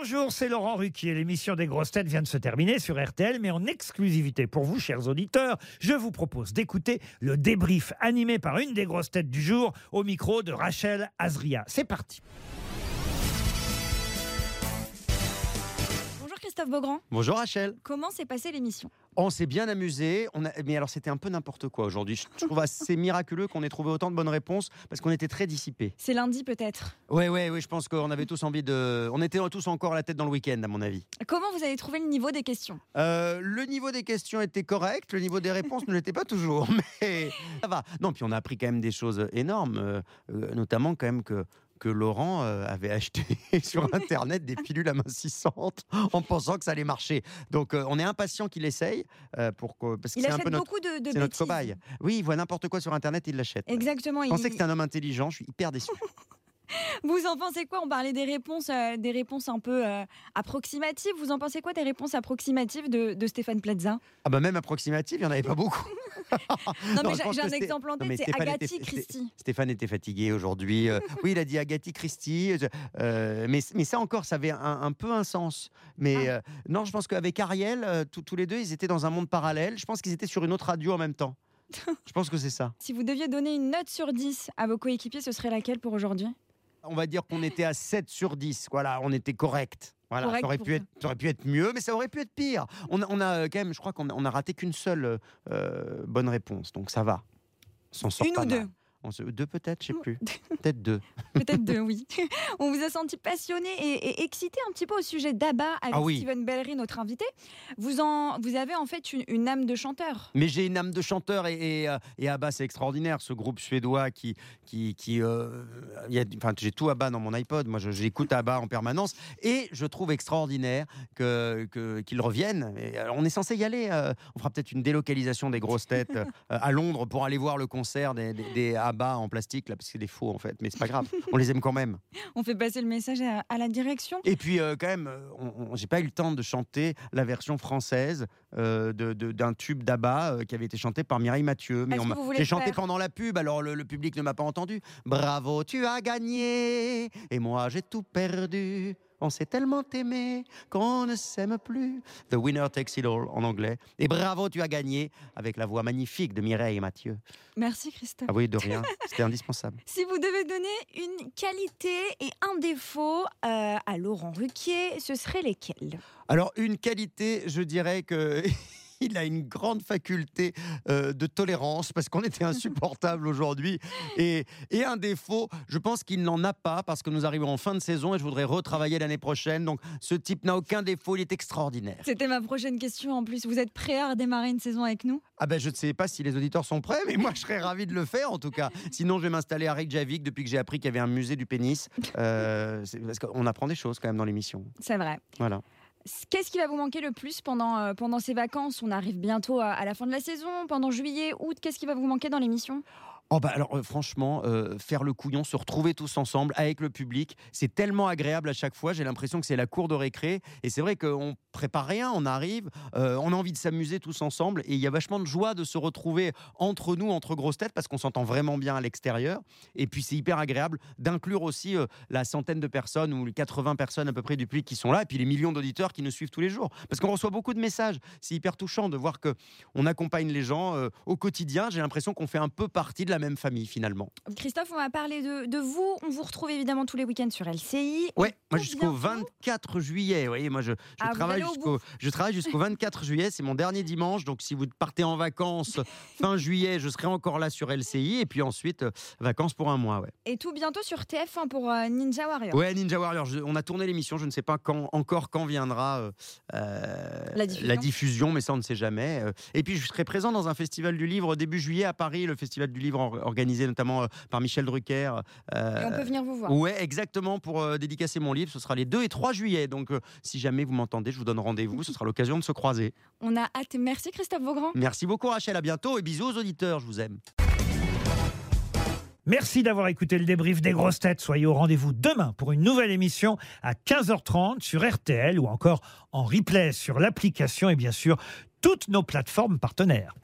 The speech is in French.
Bonjour, c'est Laurent Ruquier. L'émission des grosses têtes vient de se terminer sur RTL, mais en exclusivité pour vous, chers auditeurs, je vous propose d'écouter le débrief animé par une des grosses têtes du jour au micro de Rachel Azria. C'est parti. Bonjour Christophe Beaugrand. Bonjour Rachel. Comment s'est passée l'émission? On s'est bien amusé. On a... Mais alors c'était un peu n'importe quoi aujourd'hui. Je trouve assez miraculeux qu'on ait trouvé autant de bonnes réponses parce qu'on était très dissipés. C'est lundi peut-être. Ouais, ouais, ouais. Je pense qu'on avait tous envie de. On était tous encore la tête dans le week-end, à mon avis. Comment vous avez trouvé le niveau des questions? Euh, le niveau des questions était correct. Le niveau des réponses ne l'était pas toujours, mais ça va. Non, puis on a appris quand même des choses énormes, euh, euh, notamment quand même que que Laurent euh, avait acheté sur Internet des pilules amincissantes en pensant que ça allait marcher. Donc euh, on est impatient qu'il essaye euh, pour que, parce que Il un achète peu notre, beaucoup de, de c'est notre cobaye. Oui, il voit n'importe quoi sur Internet, il l'achète. Exactement. Je il- pensais que c'était un homme intelligent, je suis hyper déçu. Vous en pensez quoi? On parlait des réponses, euh, des réponses un peu euh, approximatives. Vous en pensez quoi des réponses approximatives de, de Stéphane Plaza? Ah bah même approximatif, il n'y en avait pas beaucoup. Non, mais j'ai un exemple en tête, c'est était- Christie. Stéphane était fatigué aujourd'hui. Euh, oui, il a dit Agathe Christie. euh, mais, mais ça encore, ça avait un, un peu un sens. Mais Ah. euh, non, je pense qu'avec Ariel, tous- tous les deux, ils étaient dans un monde parallèle. Je pense qu'ils étaient sur une autre radio en même temps. Je pense que c'est ça. Si vous deviez donner une note sur 10 à vos coéquipiers, ce serait laquelle pour aujourd'hui? On va dire qu'on était à 7 sur 10. Voilà, on était correct. Voilà, Correct ça, aurait pu être, ça aurait pu être mieux, mais ça aurait pu être pire. On a, on a euh, quand même, je crois qu'on a, on a raté qu'une seule euh, bonne réponse, donc ça va. On s'en sort Une pas ou deux. On se- Deux peut-être, je sais plus. Peut-être deux. Peut-être deux, oui. On vous a senti passionné et, et excité un petit peu au sujet d'Abba avec Ah oui. Steven Bellery, notre invité. Vous, en, vous avez en fait une, une âme de chanteur. Mais j'ai une âme de chanteur et, et, euh, et ABBA, c'est extraordinaire, ce groupe suédois qui. qui, qui euh, il y a- enfin, j'ai tout ABBA dans mon iPod, moi j'écoute ABBA en permanence et je trouve extraordinaire que, que- qu'ils reviennent. Alors, on est censé y aller, euh, on fera peut-être une délocalisation des grosses têtes euh, à Londres pour aller voir le concert des, des, des En plastique, là, parce que c'est des faux en fait, mais c'est pas grave, on les aime quand même. On fait passer le message à, à la direction. Et puis euh, quand même, euh, j'ai pas eu le temps de chanter la version française euh, de- de- d'un tube d'Abba euh, qui avait été chanté par Mireille Mathieu. Mais j'ai chanté pendant la pub, alors le, le public ne m'a pas entendu. Bravo, tu as gagné, et moi j'ai tout perdu. On s'est tellement aimé qu'on ne s'aime plus. The winner takes it all en anglais. Et bravo, tu as gagné avec la voix magnifique de Mireille Mathieu. Merci Christophe. Ah oui, de rien, c'était indispensable. Si vous devez donner une qualité et un défaut euh, à Laurent Ruquier, ce serait lesquels? Alors, une qualité, je dirais que. Il a une grande faculté euh, de tolérance parce qu'on était insupportable aujourd'hui. Et, et un défaut, je pense qu'il n'en a pas parce que nous arrivons en fin de saison et je voudrais retravailler l'année prochaine. Donc ce type n'a aucun défaut, il est extraordinaire. C'était ma prochaine question en plus. Vous êtes prêt à redémarrer une saison avec nous? Ah ben je ne sais pas si les auditeurs sont prêts, mais moi je serais ravi de le faire en tout cas. Sinon je vais m'installer à Reykjavik depuis que j'ai appris qu'il y avait un musée du pénis. Euh, parce qu'on apprend des choses quand même dans l'émission. C'est vrai. Voilà. Qu'est-ce qui va vous manquer le plus pendant, euh, ces vacances? On arrive bientôt à la fin de la saison, pendant juillet, août. Qu'est-ce qui va vous manquer dans l'émission? Oh bah alors euh, franchement, euh, faire le couillon, se retrouver tous ensemble avec le public, c'est tellement agréable à chaque fois. J'ai l'impression que c'est la cour de récré. Et c'est vrai qu'on prépare rien, on arrive, euh, on a envie de s'amuser tous ensemble. Et il y a vachement de joie de se retrouver entre nous, entre grosses têtes, parce qu'on s'entend vraiment bien à l'extérieur. Et puis c'est hyper agréable d'inclure aussi la centaine de personnes ou les 80 personnes à peu près du public qui sont là, et puis les millions d'auditeurs qui nous suivent tous les jours. Parce qu'on reçoit beaucoup de messages. C'est hyper touchant de voir que on accompagne les gens au quotidien. J'ai l'impression qu'on fait un peu partie de la même famille finalement. Christophe, on va parler de, de vous. On vous retrouve évidemment tous les week-ends sur LCI. Ouais, moi jusqu'au bientôt. 24 juillet. Vous voyez, moi je, je Ah, travaille jusqu'au je travaille jusqu'au 24 juillet. C'est mon dernier dimanche. Donc si vous partez en vacances fin juillet, je serai encore là sur LCI. Et puis ensuite euh, vacances pour un mois. Ouais. Et tout bientôt sur TF1 pour euh, Ninja Warrior. Ouais, Ninja Warrior. je- on a tourné l'émission. Je ne sais pas quand encore quand viendra euh, La diffusion. diffusion, mais ça on ne sait jamais. Et puis je serai présent dans un festival du livre début juillet à Paris, le festival du livre or- organisé notamment euh, par Michel Drucker. euh, Et on peut venir vous voir. Ouais, exactement, pour euh, dédicacer mon livre. Ce sera les 2 et 3 juillet. Donc, euh, si jamais vous m'entendez, je vous donne rendez-vous. Ce sera l'occasion de se croiser. On a hâte. Merci Christophe Vaugran. Merci beaucoup, Rachel. À bientôt et bisous aux auditeurs. Je vous aime. Merci d'avoir écouté le débrief des grosses têtes. Soyez au rendez-vous demain pour une nouvelle émission à 15h30 sur RTL ou encore en replay sur l'application et bien sûr toutes nos plateformes partenaires.